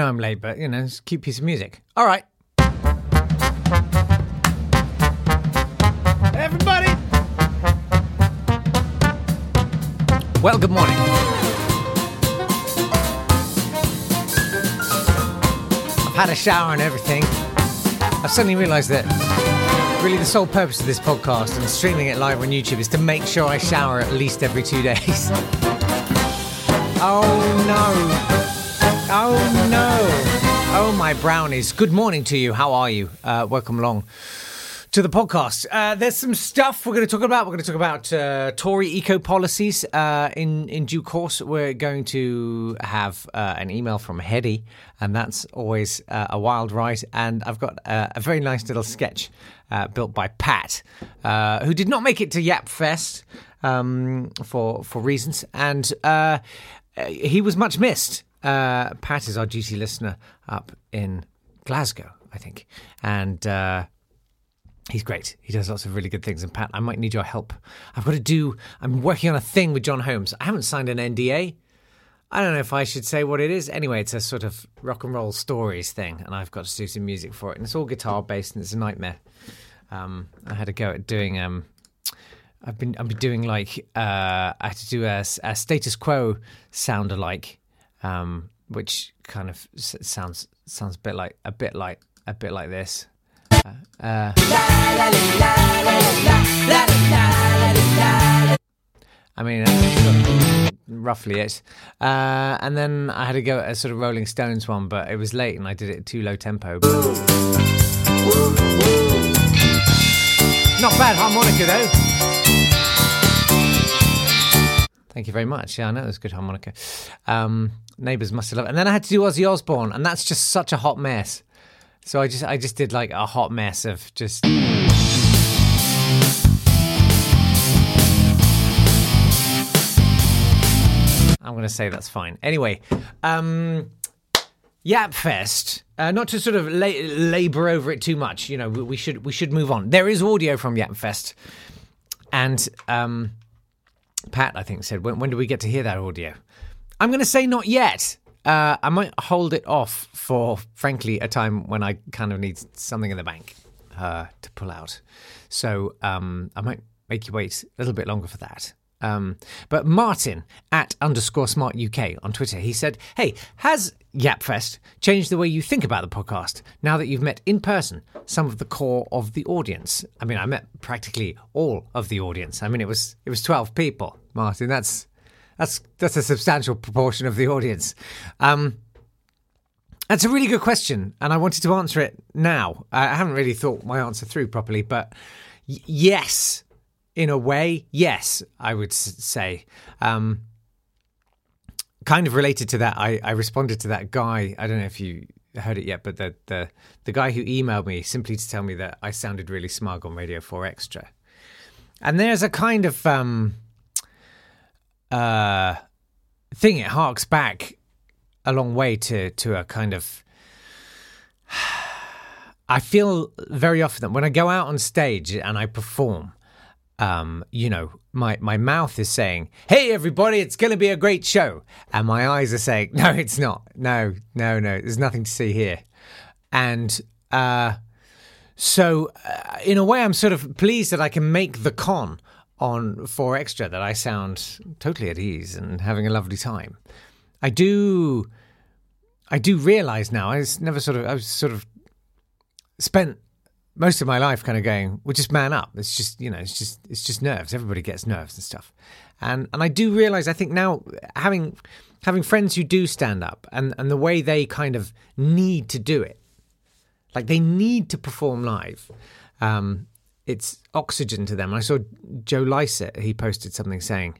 Know I'm late, but you know, it's a cute piece of music. All right. Everybody! Well, good morning. I've had a shower and everything. I've suddenly realised that really the sole purpose of this podcast and streaming it live on YouTube is to make sure I shower at least every two days. oh no. Oh no! Oh my brownies! Good morning to you. How are you? Uh, welcome along to the podcast. Uh, there's some stuff we're going to talk about. We're going to talk about uh, Tory eco policies uh, in in due course. We're going to have uh, an email from Hedy, and that's always uh, a wild ride. And I've got uh, a very nice little sketch built by Pat, who did not make it to Yap Fest um, for for reasons, and he was much missed. Uh, Pat is our duty listener up in Glasgow, I think, and uh, he's great. He does lots of really good things. And Pat, I might need your help. I've got to do. I'm working on a thing with John Holmes. I haven't signed an NDA. I don't know if I should say what it is. Anyway, it's a sort of rock and roll stories thing, and I've got to do some music for it. And it's all guitar based, and it's a nightmare. Um, I had a go at doing. Um, I've been I've been doing like uh, I had to do a, a status quo sound alike um, which kind of sounds sounds a bit like a bit like a bit like this. Uh, uh, I mean, that's roughly it. Uh, and then I had to go at a sort of Rolling Stones one, but it was late and I did it too low tempo. Not bad harmonica though. You very much. Yeah, I know was good harmonica. Um, neighbours must have loved it. And then I had to do Ozzy Osbourne, and that's just such a hot mess. So I just I just did like a hot mess of just. I'm going to say that's fine. Anyway, um, Yapfest. Uh, not to sort of la- labour over it too much. You know, we, we should we should move on. There is audio from Yapfest, and um, Pat, I think, said, when, when do we get to hear that audio? I'm going to say not yet. Uh, I might hold it off for, frankly, a time when I kind of need something in the bank uh, to pull out. So um, I might make you wait a little bit longer for that. Um, but Martin at underscore smart UK on Twitter, he said, Hey, has Yapfest changed the way you think about the podcast now that you've met in person some of the core of the audience? I mean, I met practically all of the audience. I mean, it was it was 12 people, Martin. That's that's that's a substantial proportion of the audience. Um, that's a really good question, and I wanted to answer it now. I haven't really thought my answer through properly, but y- yes, in a way, yes, I would say. Um, kind of related to that, I, I responded to that guy. I don't know if you heard it yet, but the, the the guy who emailed me simply to tell me that I sounded really smug on Radio Four Extra, and there's a kind of um, uh, thing. It harks back a long way to to a kind of I feel very often that when I go out on stage and I perform, um, you know, my, my mouth is saying, Hey, everybody, it's going to be a great show. And my eyes are saying, No, it's not. No, no, no, there's nothing to see here. And uh, so, uh, in a way, I'm sort of pleased that I can make the con on 4 Extra that I sound totally at ease and having a lovely time. I do, I do realize now. I was never sort of, I was sort of spent most of my life kind of going, well, just man up. It's just, you know, it's just, it's just nerves. Everybody gets nerves and stuff. And and I do realize, I think now having having friends who do stand up and and the way they kind of need to do it, like they need to perform live. Um, it's oxygen to them. I saw Joe Lycett. He posted something saying,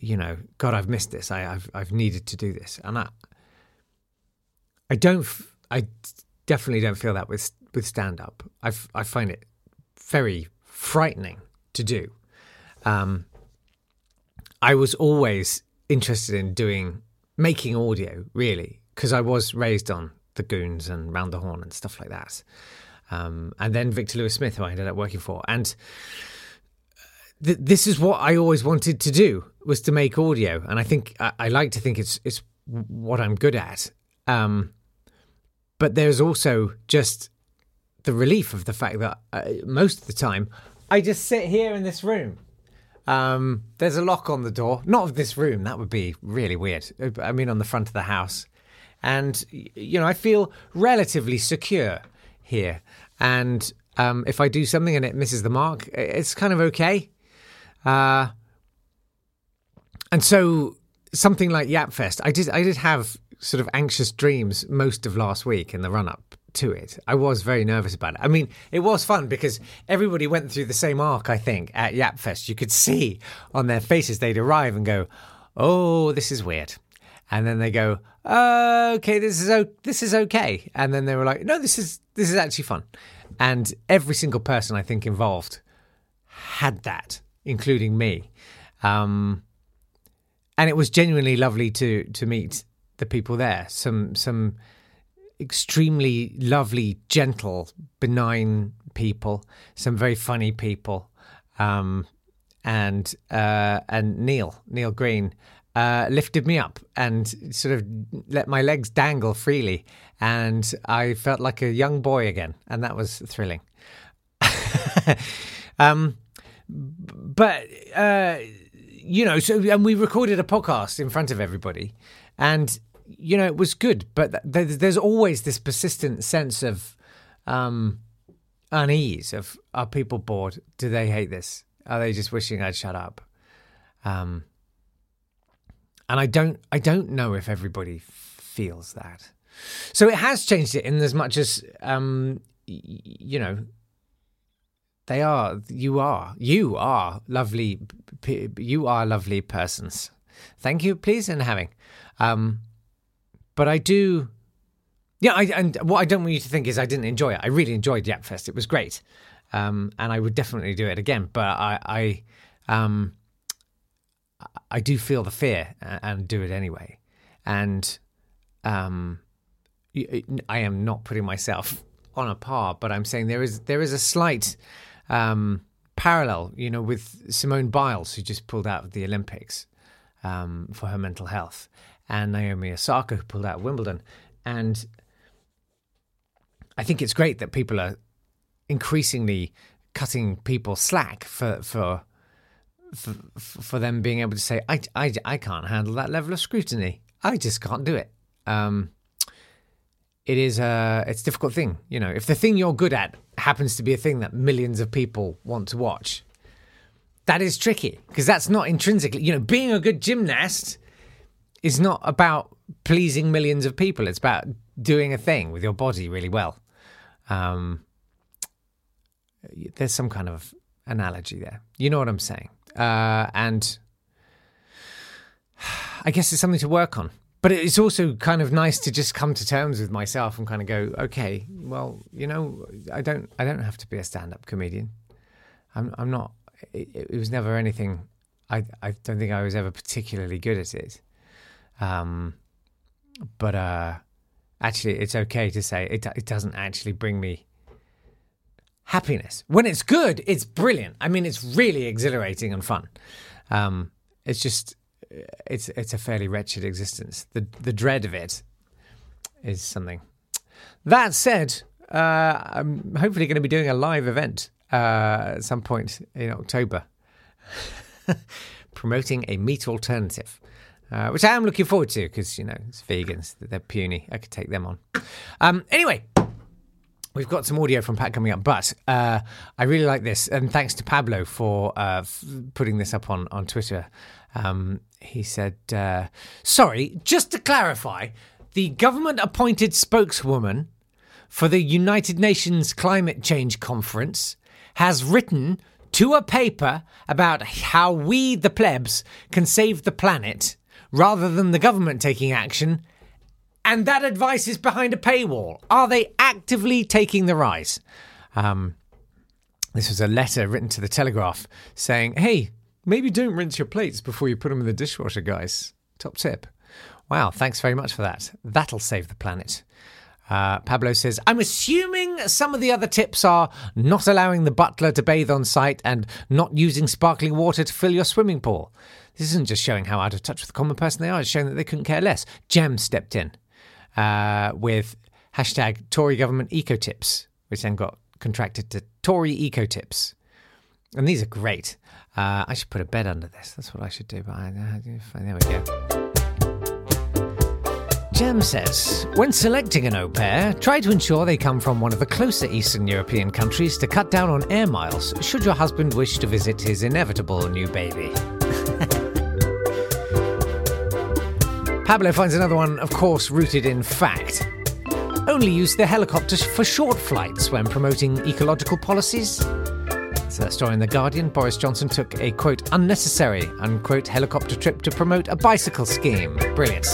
you know, God, I've missed this. I, have I've needed to do this, and I, I don't, I definitely don't feel that with with stand up. I I find it very frightening to do. Um, I was always interested in doing making audio, really, because I was raised on the Goons and Round the Horne and stuff like that. Um, and then Victor Lewis Smith, who I ended up working for, and th- this is what I always wanted to do was to make audio, and I think I, I like to think it's it's what I'm good at. Um, but there's also just the relief of the fact that uh, most of the time I just sit here in this room. Um, there's a lock on the door, not of this room. That would be really weird. I mean, on the front of the house, and you know, I feel relatively secure here. And um, if I do something and it misses the mark, it's kind of okay. Uh, and so something like Yapfest, I did I did have sort of anxious dreams most of last week in the run up to it. I was very nervous about it. I mean, it was fun because everybody went through the same arc, I think, at Yapfest. You could see on their faces they'd arrive and go, "Oh, this is weird." And then they go, "Okay, this is o- this is okay." And then they were like, "No, this is this is actually fun." And every single person I think involved had that, including me. Um, and it was genuinely lovely to to meet the people there. Some some extremely lovely, gentle, benign people. Some very funny people, um, and uh, and Neil Neil Green uh, lifted me up and sort of let my legs dangle freely, and I felt like a young boy again, and that was thrilling. um, but uh, you know, so and we recorded a podcast in front of everybody, and you know, it was good, but there's always this persistent sense of um, unease of are people bored? Do they hate this? Are they just wishing I'd shut up? Um, and I don't, I don't know if everybody feels that. So it has changed it in as much as, um, you know, they are, you are, you are lovely, you are lovely persons. Thank you, please, and having. Um, but I do. Yeah, I, and what I don't want you to think is I didn't enjoy it. I really enjoyed Yapfest. It was great, um, and I would definitely do it again. But I, I, um, I do feel the fear and do it anyway. And um, I am not putting myself on a par, but I'm saying there is there is a slight um, parallel, you know, with Simone Biles, who just pulled out of the Olympics um, for her mental health, and Naomi Osaka, who pulled out Wimbledon. And I think it's great that people are increasingly cutting people slack for for for, for them being able to say, I, I, I can't handle that level of scrutiny. I just can't do it. Um, it is a it's a difficult thing, you know. If the thing you're good at happens to be a thing that millions of people want to watch, that is tricky because that's not intrinsically, you know, being a good gymnast is not about pleasing millions of people. It's about doing a thing with your body really well. Um, there's some kind of analogy there. You know what I'm saying? Uh, and I guess it's something to work on. But it's also kind of nice to just come to terms with myself and kind of go, okay, well, you know, I don't, I don't have to be a stand-up comedian. I'm, I'm not. It, it was never anything. I, I don't think I was ever particularly good at it. Um, but uh, actually, it's okay to say it. It doesn't actually bring me happiness. When it's good, it's brilliant. I mean, it's really exhilarating and fun. Um, it's just it's it's a fairly wretched existence. The the dread of it is something. That said, uh, I'm hopefully going to be doing a live event uh, at some point in October, promoting a meat alternative. Uh, which I am looking forward to because you know it's vegans, they're puny. I could take them on. Um, anyway, We've got some audio from Pat coming up, but uh, I really like this, and thanks to Pablo for uh, f- putting this up on on Twitter. Um, he said, uh, "Sorry, just to clarify, the government-appointed spokeswoman for the United Nations Climate Change Conference has written to a paper about how we, the plebs, can save the planet." Rather than the government taking action, and that advice is behind a paywall. Are they actively taking the rise? Um, this was a letter written to the Telegraph saying, hey, maybe don't rinse your plates before you put them in the dishwasher, guys. Top tip. Wow, thanks very much for that. That'll save the planet. Uh, Pablo says, I'm assuming some of the other tips are not allowing the butler to bathe on site and not using sparkling water to fill your swimming pool. This isn't just showing how out of touch with the common person they are, it's showing that they couldn't care less. Jem stepped in uh, with hashtag Tory government eco tips, which then got contracted to Tory eco tips. And these are great. Uh, I should put a bed under this. That's what I should do. But I, uh, there we go. Jem says, when selecting an au pair, try to ensure they come from one of the closer Eastern European countries to cut down on air miles should your husband wish to visit his inevitable new baby. Pablo finds another one, of course, rooted in fact. Only use the helicopters for short flights when promoting ecological policies. So that story in The Guardian, Boris Johnson took a quote unnecessary unquote helicopter trip to promote a bicycle scheme. Brilliant.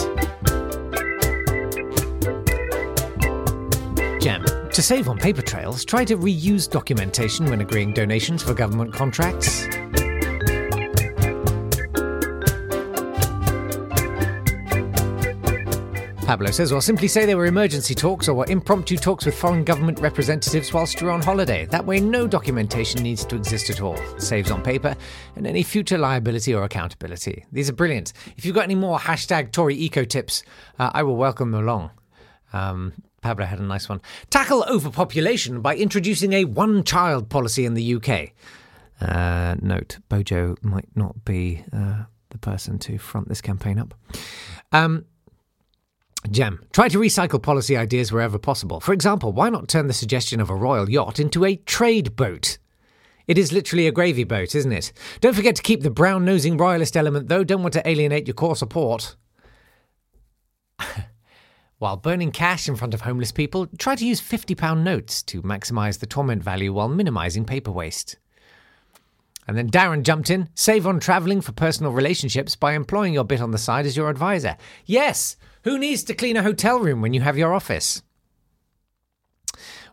Gem. To save on paper trails, try to reuse documentation when agreeing donations for government contracts. Pablo says, or simply say they were emergency talks or were impromptu talks with foreign government representatives whilst you're on holiday. That way, no documentation needs to exist at all. saves on paper and any future liability or accountability. These are brilliant. If you've got any more hashtag Tory eco tips, uh, I will welcome them along. Um, Pablo had a nice one. Tackle overpopulation by introducing a one child policy in the UK. Uh, note, Bojo might not be uh, the person to front this campaign up. Um, Jem, try to recycle policy ideas wherever possible. For example, why not turn the suggestion of a royal yacht into a trade boat? It is literally a gravy boat, isn't it? Don't forget to keep the brown nosing royalist element, though. Don't want to alienate your core support. while burning cash in front of homeless people, try to use £50 notes to maximise the torment value while minimising paper waste. And then Darren jumped in save on travelling for personal relationships by employing your bit on the side as your advisor. Yes! Who needs to clean a hotel room when you have your office?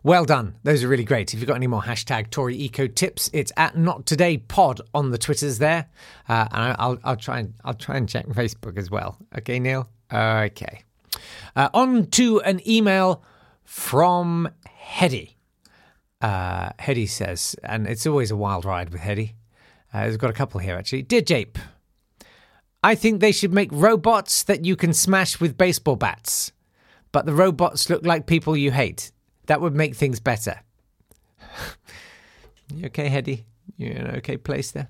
Well done. Those are really great. If you've got any more hashtag Tory Eco tips, it's at Not Today Pod on the Twitters there, uh, and I'll I'll try and I'll try and check Facebook as well. Okay, Neil. Okay. Uh, on to an email from Hedy. Uh, Hedy says, and it's always a wild ride with Hedy. Uh, he's got a couple here actually. Dear Jape, I think they should make robots that you can smash with baseball bats. But the robots look like people you hate. That would make things better. you okay, Hedy? You in an okay place there?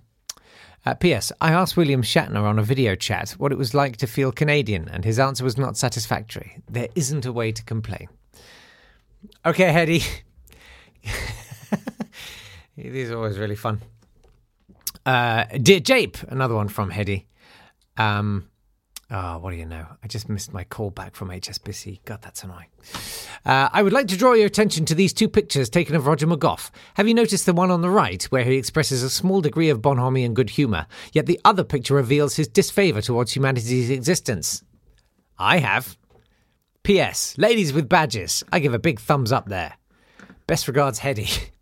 Uh, P.S. I asked William Shatner on a video chat what it was like to feel Canadian, and his answer was not satisfactory. There isn't a way to complain. Okay, Hetty. These are always really fun. Uh, Dear Jape, another one from Hetty. Um, oh, what do you know? I just missed my call back from HSBC. God, that's annoying. Uh, I would like to draw your attention to these two pictures taken of Roger McGough. Have you noticed the one on the right, where he expresses a small degree of bonhomie and good humour, yet the other picture reveals his disfavour towards humanity's existence? I have. P.S. Ladies with badges, I give a big thumbs up there. Best regards, Hetty.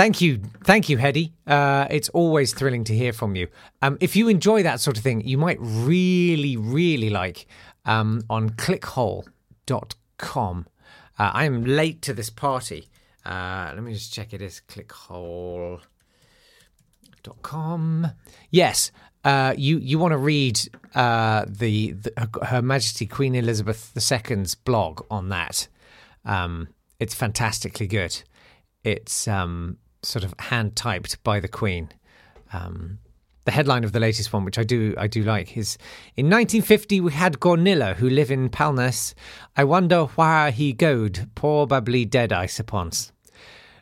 Thank you, thank you, Hetty. Uh, it's always thrilling to hear from you. Um, if you enjoy that sort of thing, you might really, really like um, on clickhole.com. Uh, I am late to this party. Uh, let me just check it is clickhole.com. Yes, uh, you you want to read uh, the, the Her Majesty Queen Elizabeth II's blog on that. Um, it's fantastically good. It's um, sort of hand typed by the Queen. Um, the headline of the latest one, which I do I do like, is in 1950 we had Gornilla who live in Palnas. I wonder where he goed. Probably dead, I suppose.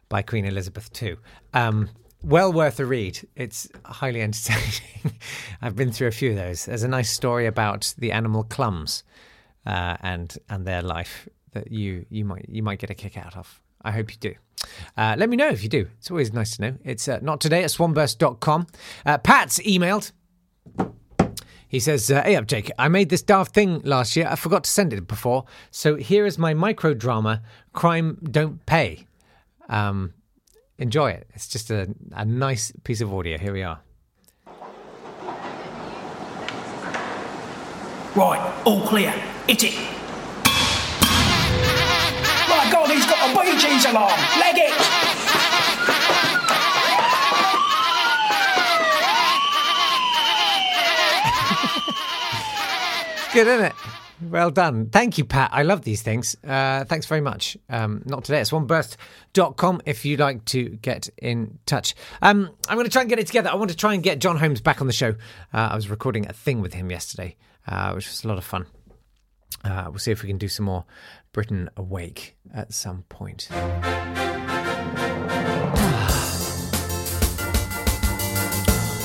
By Queen Elizabeth II. Um, well worth a read. It's highly entertaining. I've been through a few of those. There's a nice story about the animal clums uh, and and their life that you you might you might get a kick out of. I hope you do. Uh, let me know if you do. It's always nice to know. It's uh, not today at swanburst.com. Uh, Pat's emailed. He says, uh, Hey up, Jake. I made this daft thing last year. I forgot to send it before. So here is my micro drama Crime Don't Pay. Um, enjoy it. It's just a, a nice piece of audio. Here we are. Right, all clear. Hit it. He's got a Gees alarm. Leg it. Good, isn't it? Well done. Thank you, Pat. I love these things. Uh, thanks very much. Um, not today. It's swanburst.com if you'd like to get in touch. Um, I'm going to try and get it together. I want to try and get John Holmes back on the show. Uh, I was recording a thing with him yesterday, uh, which was a lot of fun. Uh, we'll see if we can do some more Britain Awake at some point.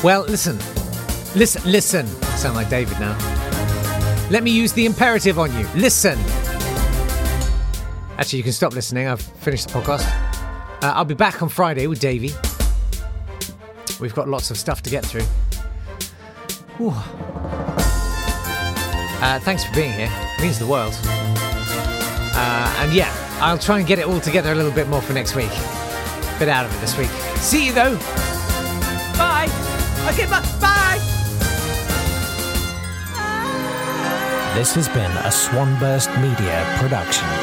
well, listen. Listen, listen. I sound like David now. Let me use the imperative on you. Listen. Actually, you can stop listening. I've finished the podcast. Uh, I'll be back on Friday with Davey. We've got lots of stuff to get through. Uh, thanks for being here. Means the world. Uh, and yeah, I'll try and get it all together a little bit more for next week. Bit out of it this week. See you though. Bye. Okay, bye. Bye. This has been a Swanburst Media production.